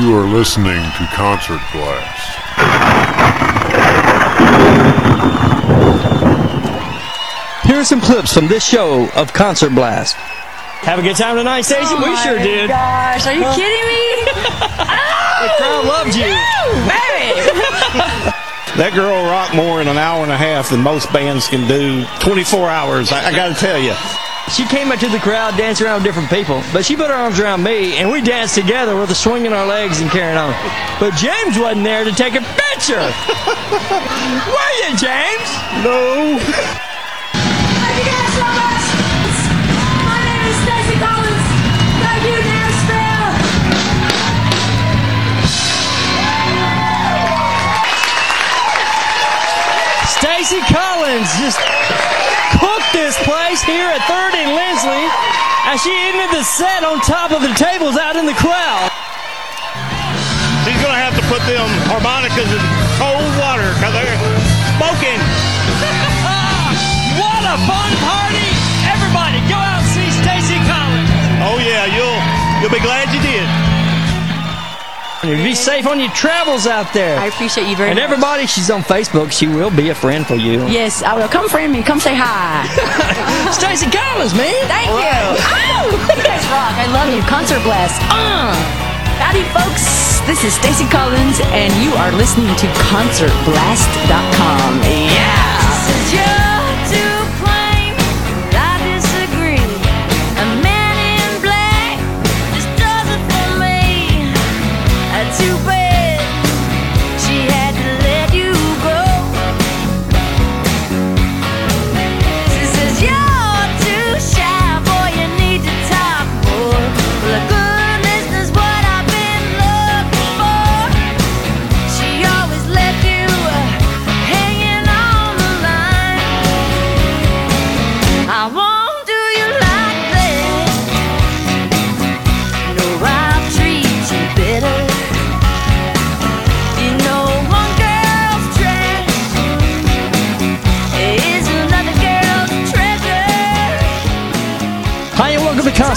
You are listening to Concert Blast. Here are some clips from this show of Concert Blast. Have a good time tonight, Stacie? Oh we sure did. Gosh, are you kidding me? Ah! The crowd loved you. Baby! That girl rocked more in an hour and a half than most bands can do. 24 hours, I, I got to tell you. She came up to the crowd, danced around with different people, but she put her arms around me, and we danced together with a swinging our legs and carrying on. But James wasn't there to take a picture. Were you, James? No. Stacie Collins just cooked this place here at Third and Lindsley as she ended the set on top of the tables out in the crowd. She's going to have to put them harmonicas in cold water because they're smoking. what a fun party! Everybody, go out and see Stacie Collins. Oh, yeah, you'll, you'll be glad you did. Be safe on your travels out there. I appreciate you very and much. And everybody, she's on Facebook. She will be a friend for you. Yes, I will. Come friend me. Come say hi. Stacie Collins, man. Thank you. Oh, you guys rock. I love you. Concert blast. Uh. Howdy, folks. This is Stacie Collins, and you are listening to ConcertBlast.com. Yeah.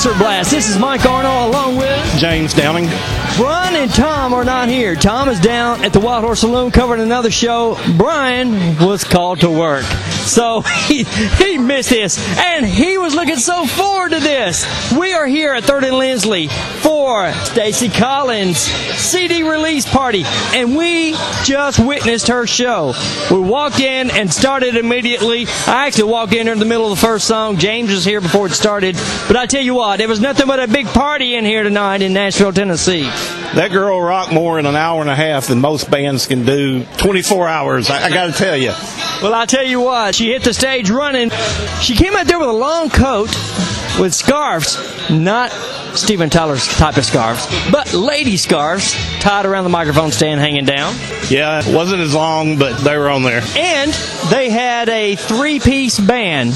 Concert Blast. This is Mike Arnold along with James Downing. Brian and Tom are not here. Tom is down at the Wild Horse Saloon covering another show. Brian was called to work. So he, he missed this, and he was looking so forward to this. We are here at Third and Lindsley for Stacie Collins' CD release party, and we just witnessed her show. We walked in and started immediately. I actually walked in in the middle of the first song. James was here before it started, but I tell you what, there was nothing but a big party in here tonight in Nashville, Tennessee. That girl rocked more in an hour and a half than most bands can do. 24 hours, I, I got to tell you. Well, I'll tell you what, she hit the stage running. She came out there with a long coat with scarves, not Steven Tyler's type of scarves, but lady scarves tied around the microphone stand hanging down. Yeah, it wasn't as long, but they were on there. And they had a three piece band.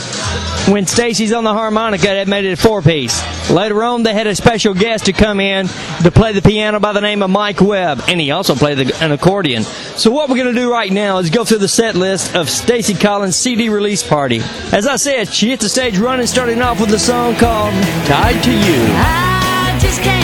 When Stacie's on the harmonica, that made it a four piece. Later on, they had a special guest to come in to play the piano by the name of Mike Webb, and he also played the, an accordion. So, what we're going to do right now is go through the set list of Stacie Collins' CD release party. As I said, she hit the stage running, starting off with a song called Tied to You.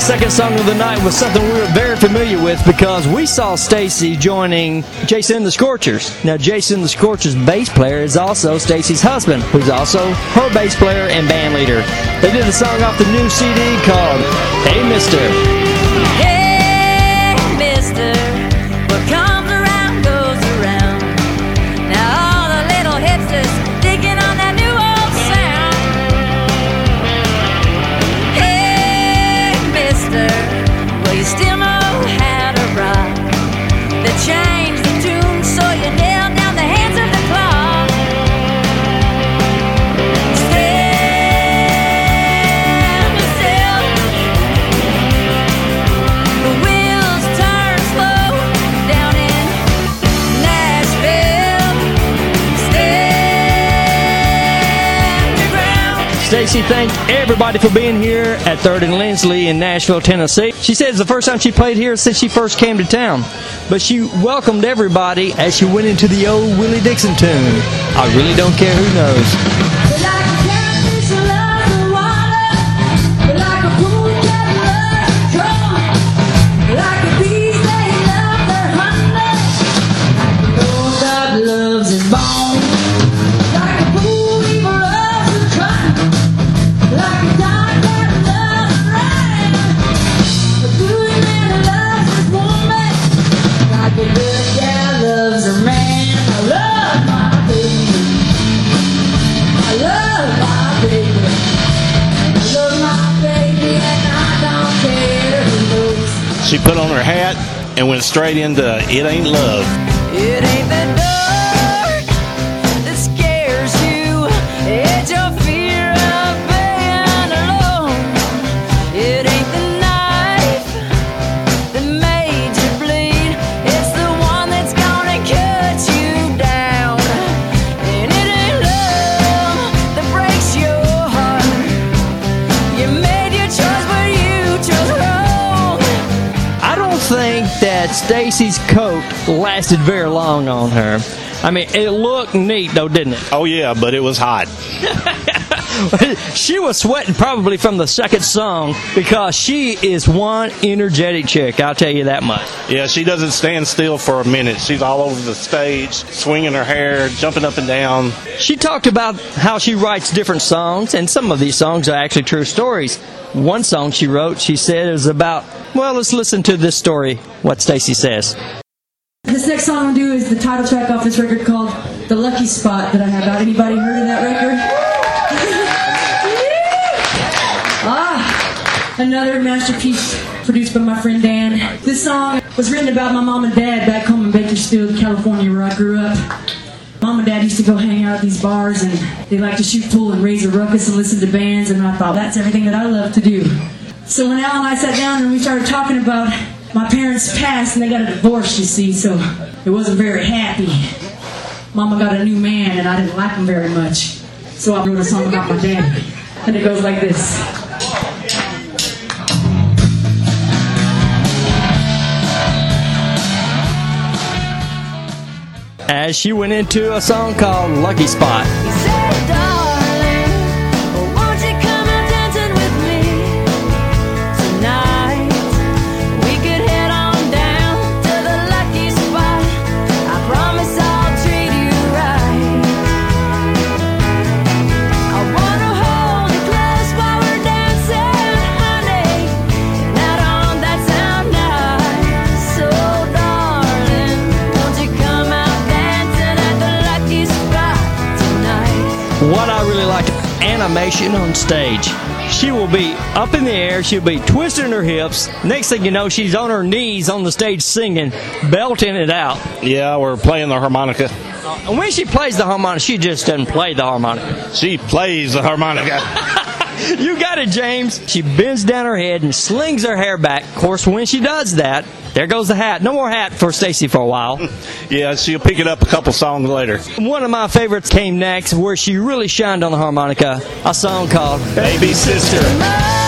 Second song of the night was something we were very familiar with because we saw Stacie joining Jason the Scorchers. Now, Jason the Scorchers' bass player is also Stacie's husband, who's also her bass player and band leader. They did a song off the new CD called Hey Mister. Stacie thanked everybody for being here at Third and Lindsley in Nashville, Tennessee. She said it's the first time she played here since she first came to town. But she welcomed everybody as she went into the old Willie Dixon tune. I really don't care who knows. Straight into It Ain't Love. Lasted very long on her. I mean, it looked neat though, didn't it? Oh, yeah, but it was hot. she was sweating probably from the second song because she is one energetic chick. I'll tell you that much. Yeah, she doesn't stand still for a minute. She's all over the stage, swinging her hair, jumping up and down. She talked about how she writes different songs, and some of these songs are actually true stories. One song she wrote, she said, is about. Well, let's listen to this story. What Stacie says. This next song I'm gonna do is the title track off this record called "The Lucky Spot" that I have out. Anybody heard of that record? ah, another masterpiece produced by my friend Dan. This song was written about my mom and dad back home in Bakersfield, California, where I grew up. Mom and dad used to go hang out at these bars and they like to shoot pool and raise a ruckus and listen to bands and I thought that's everything that I love to do. So when Al and I sat down and we started talking about my parents passed and they got a divorce, you see, so it wasn't very happy. Mama got a new man and I didn't like him very much. So I wrote a song about my dad. And it goes like this. As she went into a song called Lucky Spot. Animation on stage. She will be up in the air, she'll be twisting her hips. Next thing you know, she's on her knees on the stage singing, belting it out. Yeah, we're playing the harmonica. Uh, and when she plays the harmonica, she just doesn't play the harmonica. She plays the harmonica. You got it, James. She bends down her head and slings her hair back. Of course, when she does that, there goes the hat. No more hat for Stacie for a while. yeah, she'll pick it up a couple songs later. One of my favorites came next, where she really shined on the harmonica. A song called Baby Sister. baby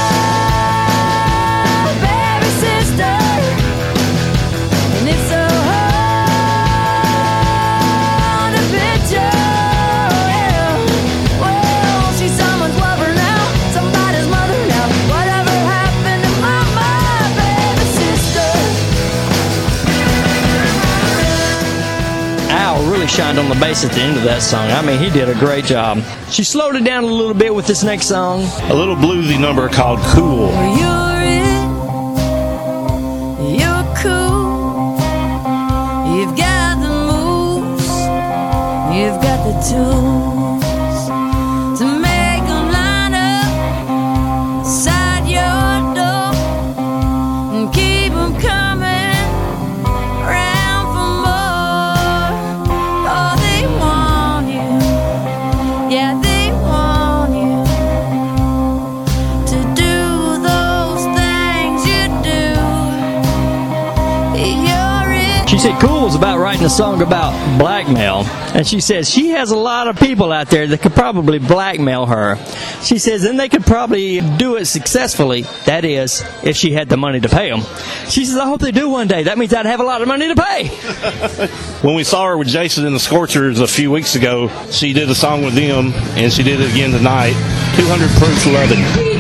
shined on the bass at the end of that song. I mean, he did a great job. She slowed it down a little bit with this next song. A little bluesy number called Cool. You're it, you're cool. You've got the moves, you've got the tools about writing a song about blackmail, and she says she has a lot of people out there that could probably blackmail her. She says, and they could probably do it successfully. That is, if she had the money to pay them. She says, I hope they do one day. That means I'd have a lot of money to pay. When we saw her with Jason and the Scorchers a few weeks ago, she did a song with them, and she did it again tonight. 200 Proof Loving.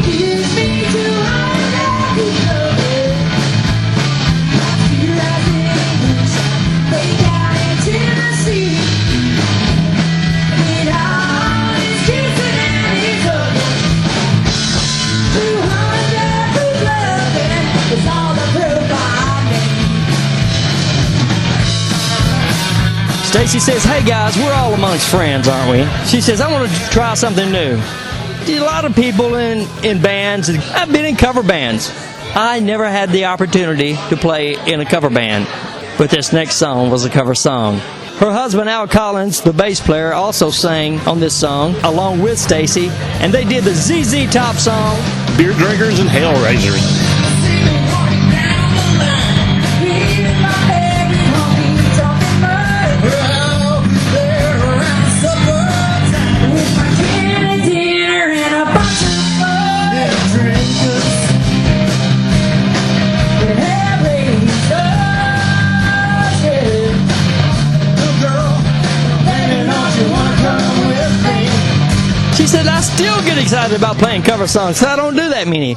Stacie says, Hey guys, we're all amongst friends, aren't we? She says, I want to try something new. A lot of people in, in bands, I've been in cover bands. I never had the opportunity to play in a cover band, but this next song was a cover song. Her husband Al Collins, the bass player, also sang on this song along with Stacie, and they did the ZZ Top song. Beer drinkers and hellraisers. Excited about playing cover songs, so I don't do that many.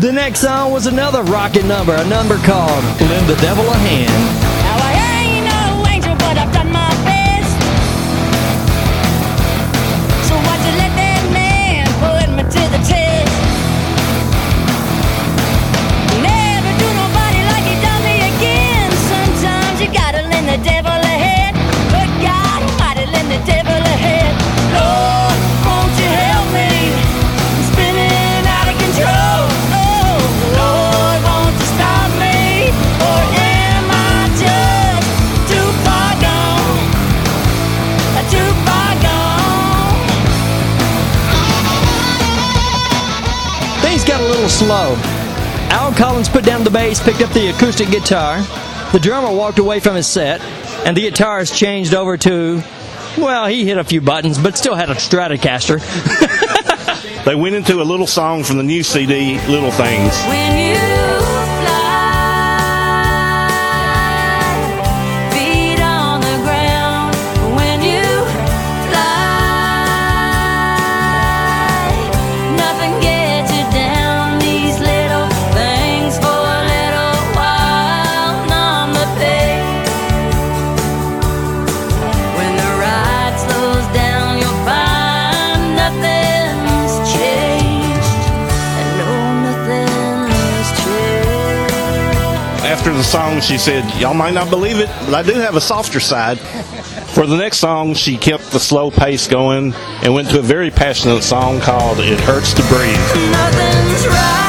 The next song was another rocket number, a number called Lend the Devil a Hand. Slow. Al Collins put down the bass, picked up the acoustic guitar. The drummer walked away from his set, and the guitarist changed over to, well, he hit a few buttons, but still had a Stratocaster. They went into a little song from the new CD, Little Things. The song, she said, Y'all might not believe it, but I do have a softer side. For the next song, she kept the slow pace going and went to a very passionate song called It Hurts to Breathe.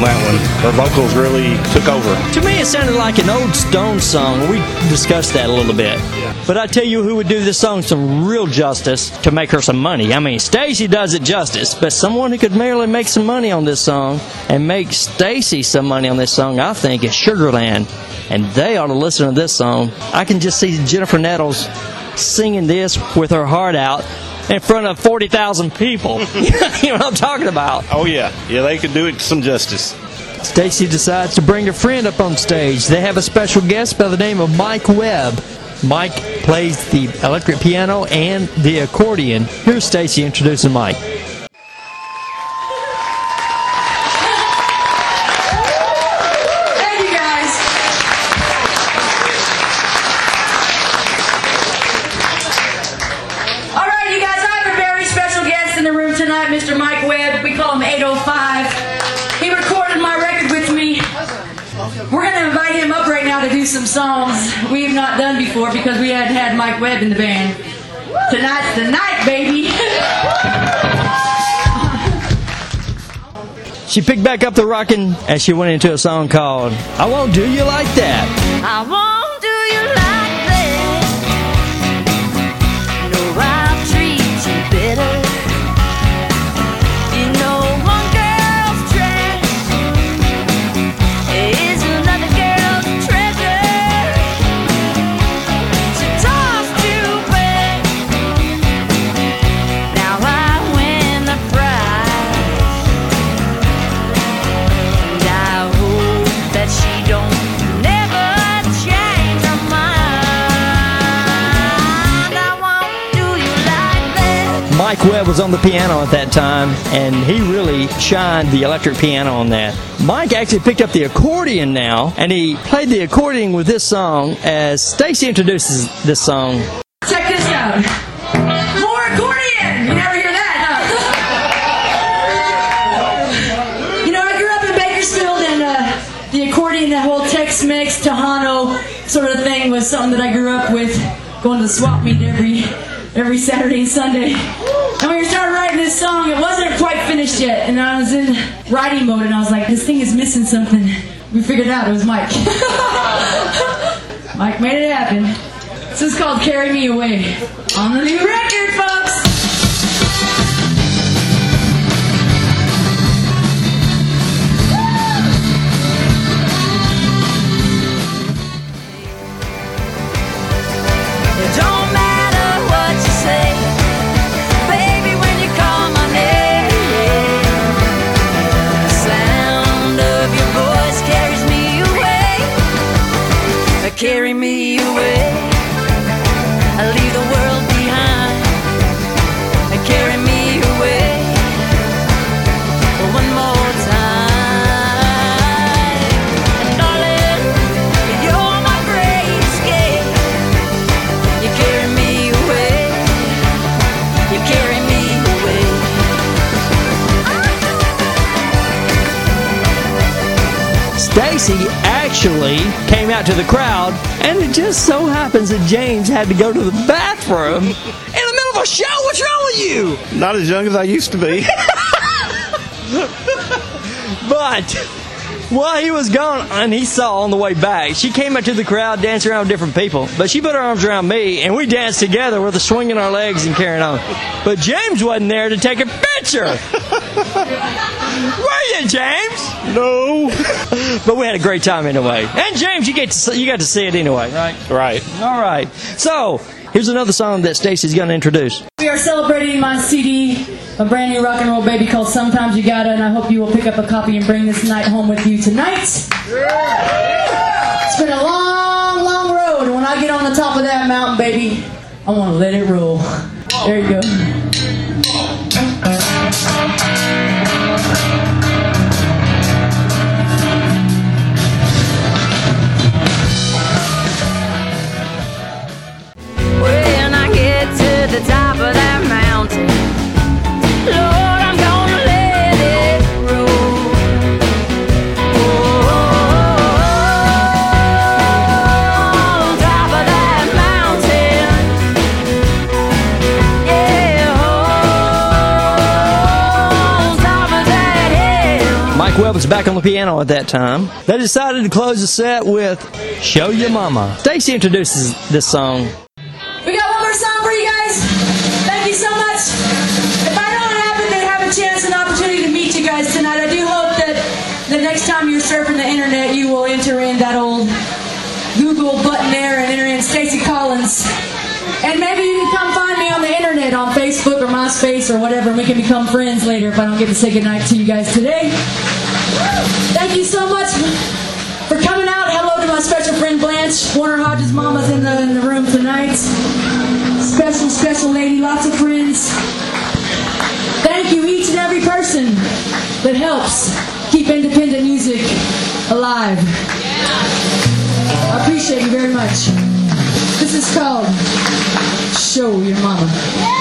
On that one. Her vocals really took over. To me, it sounded like an old Stone song. We discussed that a little bit. But I tell you who would do this song some real justice to make her some money. I mean, Stacie does it justice, but someone who could merely make some money on this song and make Stacie some money on this song, I think, is Sugarland. And they ought to listen to this song. I can just see Jennifer Nettles singing this with her heart out in front of 40,000 people. you know what I'm talking about? Oh, yeah. Yeah, they could do it some justice. Stacie decides to bring a friend up on stage. They have a special guest by the name of Mike Webb. Mike plays the electric piano and the accordion. Here's Stacie introducing Mike. Songs we have not done before because we hadn't had Mike Webb in the band. Tonight's the night, baby. She picked back up the rocking as she went into a song called I Won't Do You Like That. I won't do you like was on the piano at that time, and he really shined the electric piano on that. Mike actually picked up the accordion now, and he played the accordion with this song as Stacie introduces this song. Check this out. More accordion. You never hear that, huh? you know, I grew up in Bakersfield, and uh, the accordion, that whole Tex-Mex, Tejano sort of thing, was something that I grew up with, going to the swap meet every every Saturday and Sunday. And we started writing this song, it wasn't quite finished yet, and I was in writing mode, and I was like, this thing is missing something. We figured out. It was Mike. Mike made it happen. This is called Carry Me Away on the new record, folks. Stacie actually came out to the crowd, and it just so happens that James had to go to the bathroom in the middle of a show. What's wrong with you? Not as young as I used to be. But while he was gone, and he saw on the way back, she came out to the crowd, dancing around with different people. But she put her arms around me, and we danced together with her swinging our legs and carrying on. But James wasn't there to take a picture. Were you, James? no. But we had a great time anyway. And James, you get to see, you got to see it anyway, right? Right. All right. So here's another song that Stacie's going to introduce. We are celebrating my CD, a brand new rock and roll baby called Sometimes You Gotta, and I hope you will pick up a copy and bring this night home with you tonight. It's been a long, long road, and when I get on the top of that mountain, baby, I want to let it roll. There you go. Back on the piano at that time. They decided to close the set with "Show Your Mama." Stacie introduces this song. We got one more song for you guys. Thank you so much. If I don't happen to have a chance and opportunity to meet you guys tonight, I do hope that the next time you're surfing the internet, you will enter in that old Google button there and enter in Stacie Collins. And maybe you can come find me on the internet on Facebook or MySpace or whatever, and we can become friends later if I don't get to say goodnight to you guys today. Thank you so much for coming out. Hello to my special friend Blanche. Warner Hodges' mama's in the, in the room tonight. Special, special lady, lots of friends. Thank you, each and every person that helps keep independent music alive. I appreciate you very much. This is called Show Your Mama.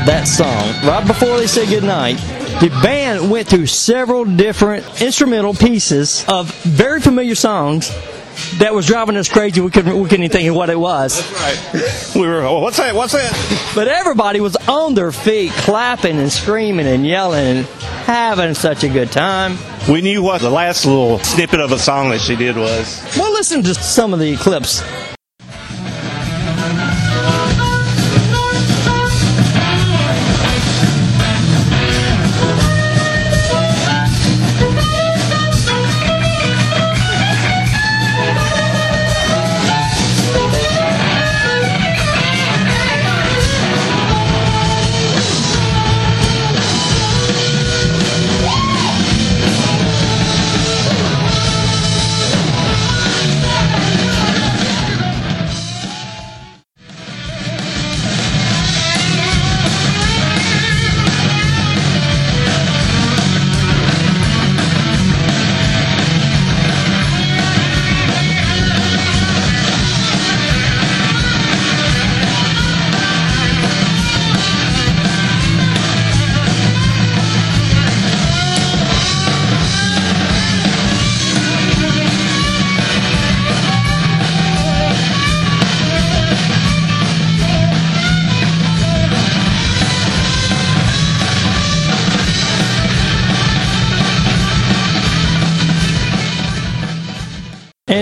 Of that song, right before they said goodnight, the band went through several different instrumental pieces of very familiar songs that was driving us crazy. We couldn't, we couldn't even think of what it was. Right. We were, oh, what's that? What's that? But everybody was on their feet, clapping and screaming and yelling and having such a good time. We knew what the last little snippet of a song that she did was. Well, listen to some of the clips.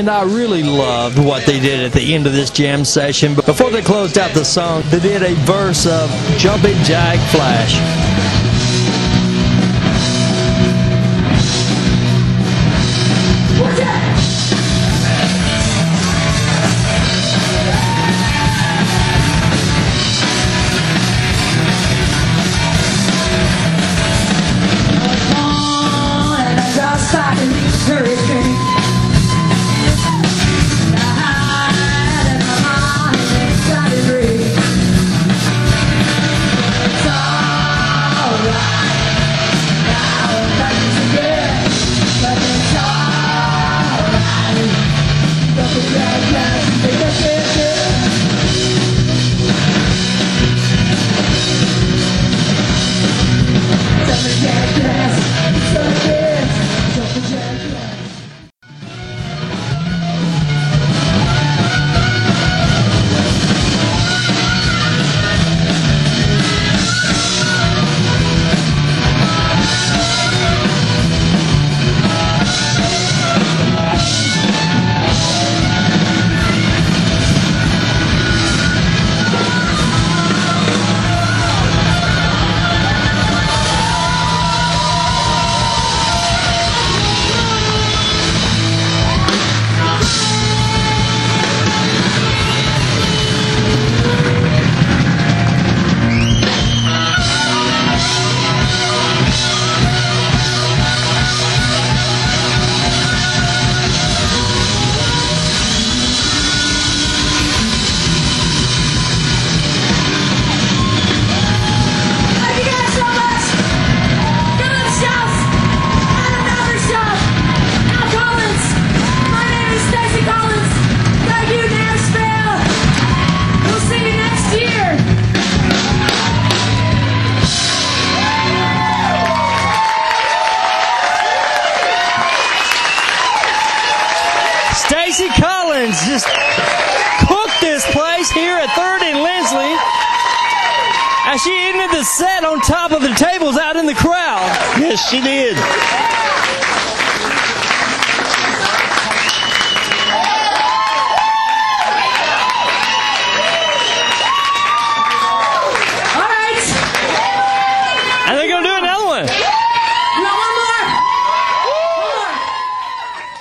And I really loved what they did at the end of this jam session. But before they closed out the song, they did a verse of Jumping Jack Flash. Stacie Collins just cooked this place here at Third and Lindsley as she ended the set on top of the tables out in the crowd. Yes, she did. All right. And they're going to do another one. You want one more? One more.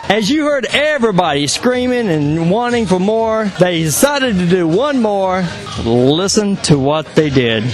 As you heard everybody screaming and wanting for more, they decided to do one more. Listen to what they did.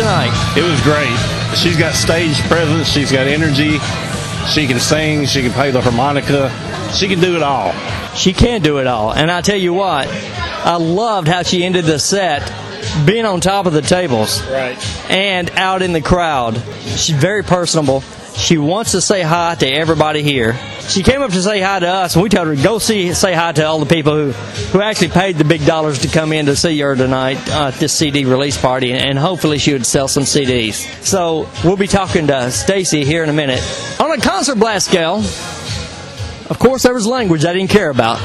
About tonight? It was great. She's got stage presence. She's got energy. She can sing. She can play the harmonica. She can do it all. She can do it all. And I tell you what, I loved how she ended the set being on top of the tables Right. and out in the crowd. She's very personable. She wants to say hi to everybody here. She came up to say hi to us, and we told her go see say hi to all the people who, who actually paid the big dollars to come in to see her tonight uh, at this CD release party, and hopefully she would sell some CDs. So we'll be talking to Stacie here in a minute on a concert blast scale. Of course, there was language I didn't care about.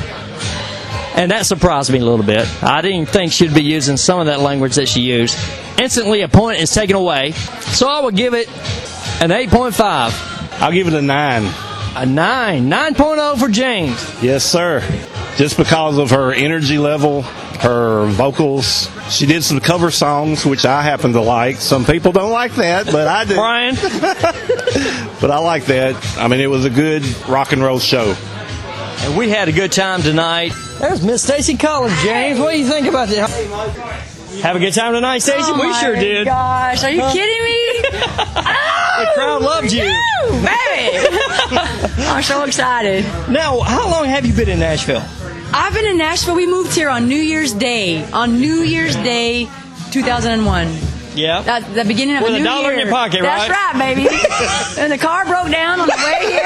And that surprised me a little bit. I didn't think she'd be using some of that language that she used. Instantly, a point is taken away. So I would give it an 8.5. I'll give it a nine. A 9. 9.0 for James. Yes, sir. Just because of her energy level, her vocals. She did some cover songs, which I happen to like. Some people don't like that, but I do. Brian? But I like that. I mean, it was a good rock and roll show. And we had a good time tonight. There's Miss Stacie Collins, James. What do you think about that? Have a good time tonight, Stacie? Oh we sure did. Gosh, are you kidding me? The crowd loved you. Woo, baby! I'm so excited. Now, how long have you been in Nashville? I've been in Nashville. We moved here on New Year's Day. On New Year's Day, 2001. Yeah. At the beginning of With a a new dollar in year. your pocket, That's right? right, baby. and the car broke down on the way here.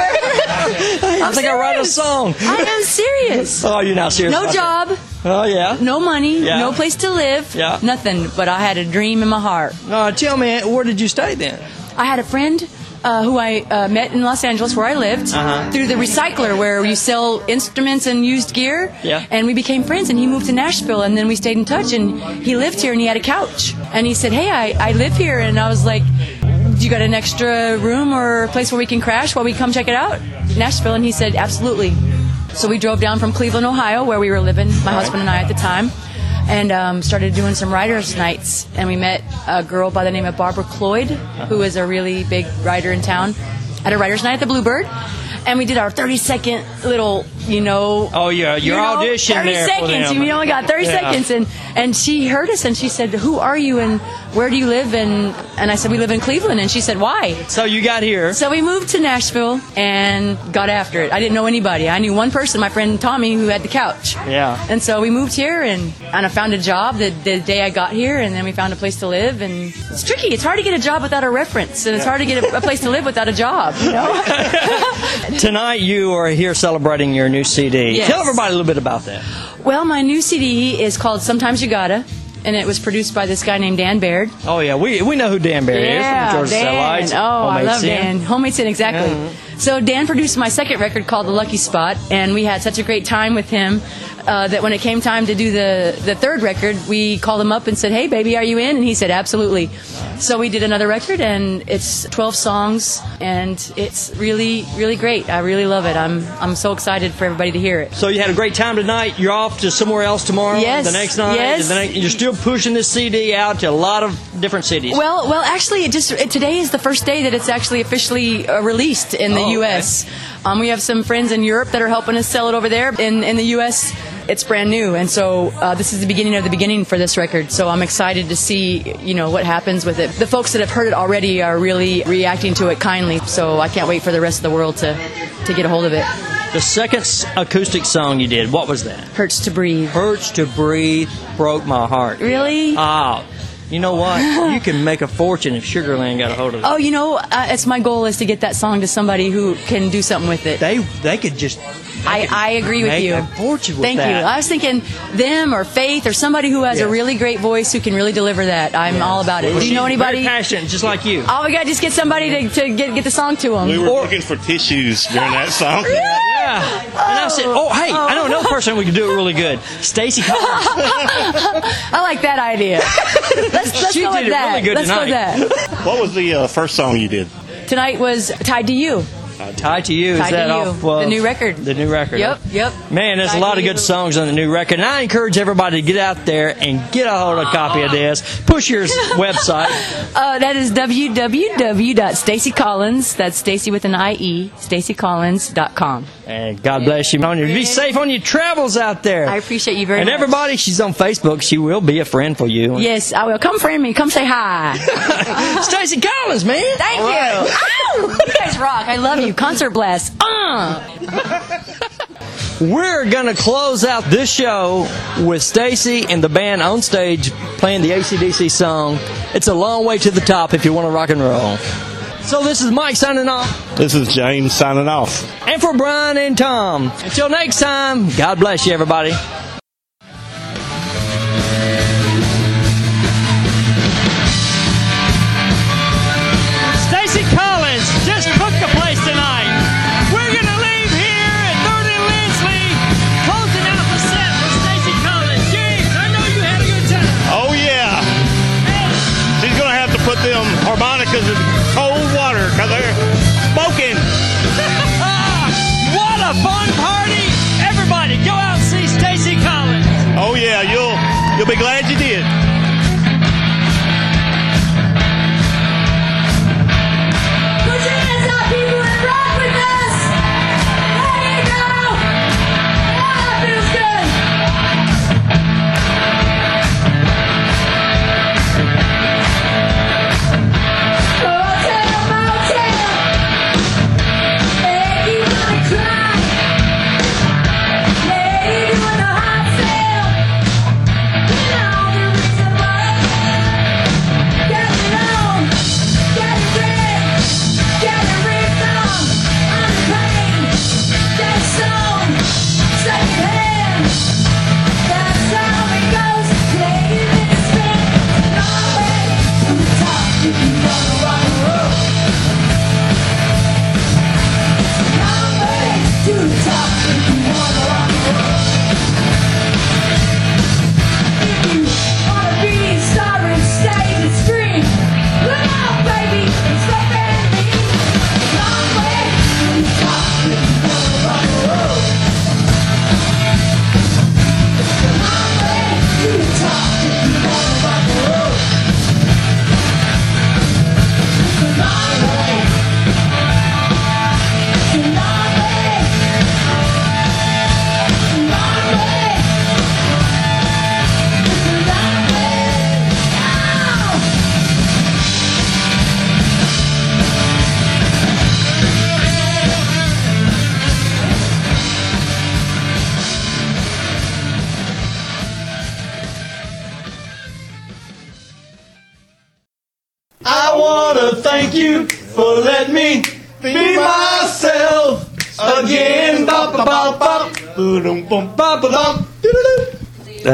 I think I write a song. I am serious. Oh, you're not serious. No job, that. Oh, yeah. no money, Yeah. no place to live, Yeah. nothing. But I had a dream in my heart. No, tell me, where did you stay then? I had a friend uh, who I uh, met in Los Angeles, where I lived, Uh-huh. through the recycler, where you sell instruments and used gear. Yeah. And we became friends, and he moved to Nashville, and then we stayed in touch. And he lived here, and he had a couch. And he said, "Hey, I, I live here," and I was like. Do you got an extra room or place where we can crash while we come check it out? Nashville. And he said, absolutely. So we drove down from Cleveland, Ohio, where we were living, my husband and I at the time, and um, started doing some writers' nights. And we met a girl by the name of Barbara Cloyd, who is a really big writer in town, at a writers' night at the Bluebird. And we did our 30 second little, you know. Oh, yeah, your you know, audition 30 there seconds. We only got 30 Yeah. seconds. And, and she heard us and she said, Who are you and where do you live? And, and I said, We live in Cleveland. And she said, Why? So you got here. So we moved to Nashville and got after it. I didn't know anybody. I knew one person, my friend Tommy, who had the couch. Yeah. And so we moved here and, and I found a job the, the day I got here and then we found a place to live and it's tricky. It's hard to get a job without a reference and it's hard to get a, a place to live without a job, you know? Tonight you are here celebrating your new CD. Yes. Tell everybody a little bit about that. well, my new CD is called Sometimes You Gotta and it was produced by this guy named Dan Baird. Oh yeah, we we know who Dan Baird Yeah, is from Georgia Dan. Satellites. Oh, I love Sin. Dan. Homemade Sin, exactly. Mm-hmm. So Dan produced my second record called The Lucky Spot, and we had such a great time with him uh, that when it came time to do the the third record, we called him up and said, "Hey, baby, are you in?" And he said, "Absolutely." So we did another record, and it's 12 songs, and it's really, really great. I really love it. I'm I'm so excited for everybody to hear it. So you had a great time tonight. You're off to somewhere else tomorrow. Yes, The next night. yes. The next, you're still pushing this CD out to a lot of different cities. Well, well, actually, it just it, today is the first day that it's actually officially uh, released in the Oh, okay. U.S. Um, we have some friends in Europe that are helping us sell it over there. In in the U.S., it's brand new, and so uh, this is the beginning of the beginning for this record. So I'm excited to see you know what happens with it. The folks that have heard it already are really reacting to it kindly. So I can't wait for the rest of the world to to get a hold of it. the second acoustic song you did, what was that? Hurts to breathe. Hurts to breathe broke my heart. Really? Ah, you know what? you can make a fortune if Sugarland got a hold of it. Oh, you know, uh, it's my goal is to get that song to somebody who can do something with it. They they could just. I, I agree with make you. a fortune with Thank you. I was thinking them or Faith or somebody who has Yeah. a really great voice who can really deliver that. I'm all about it. Well, Do you know anybody? Very passionate, just like you. Oh, we got to just get somebody to, to get get the song to them. We were Or- looking for tissues during that song. Yeah. And I said, oh, hey, I know another person we could do it really good. Stacie Collins. I like that idea. Let's, let's She go did with that. really good let's go with tonight. that. What was the uh, first song you did? Tonight was tied to you. Tied to You. Is Tied to that off uh, the new record. The new record. Yep, yep. Man, there's a lot of You. good songs on the new record, and I encourage everybody to get out there and get a hold of a copy of this. Push your website. Uh, that is www.staciecollins. That's Stacie with an I-E, staciecollins.com. And God bless you. On your, be safe on your travels out there. I appreciate you very and much. And everybody, she's on Facebook. She will be a friend for you. Yes, I will. Come friend me. Come say hi. Stacie Collins, man. Thank you. Ow! You guys rock. I love you. Concert blast. Uh. We're going to close out this show with Stacie and the band on stage playing the ACDC song. It's a long way to the top if you want to rock and roll. So this is Mike signing off. This is James signing off. And for Brian and Tom. Until next time, God bless you, everybody. Harmonicas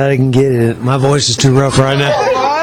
I didn't get it. My voice is too rough right now.